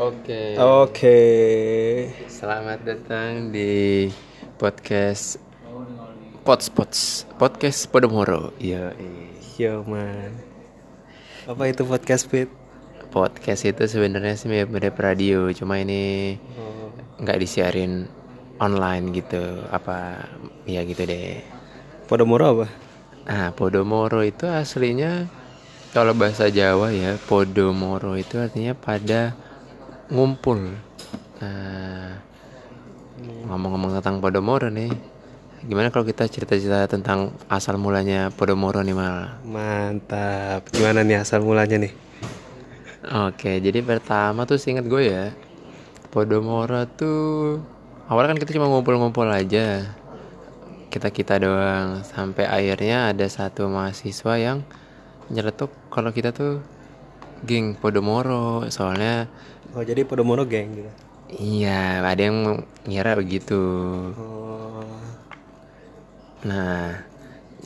Oke. Oke. Selamat datang di podcast Pots Pots podcast Podomoro. Iya. Yo man. Apa itu podcast fit? Podcast itu sebenarnya sih mirip-mirip radio, cuma ini nggak disiarin online gitu. Apa ya gitu deh. Podomoro apa? Nah, Podomoro itu aslinya kalau bahasa Jawa ya, Podomoro itu artinya pada ngumpul. Nah, ngomong-ngomong tentang Podomoro nih, gimana kalau kita cerita-cerita tentang asal mulanya Podomoro nih mal? Mantap. Gimana nih asal mulanya nih? Oke, jadi pertama tuh seingat gue ya, Podomoro tuh awalnya kan kita cuma ngumpul-ngumpul aja, kita kita doang, sampai akhirnya ada satu mahasiswa yang nyeletuk kalau kita tuh geng Podomoro, soalnya Oh jadi Podomoro geng gitu. Iya, ada yang ngira begitu. Oh. Nah,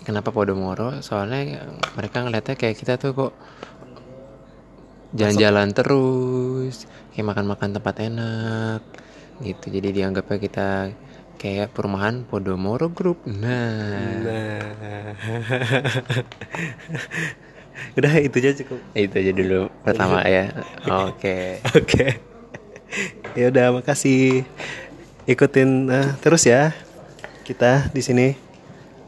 kenapa Podomoro? Soalnya mereka ngeliatnya kayak kita tuh kok jalan-jalan terus, kayak makan-makan tempat enak, gitu. Jadi dianggapnya kita kayak perumahan Podomoro Group. Nah, Nah. Udah itu aja cukup. itu aja dulu pertama ya. Oke. Oke. Ya udah makasih. Ikutin eh, terus ya kita di sini.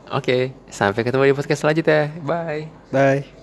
Oke, sampai ketemu di podcast selanjutnya. Bye. Bye.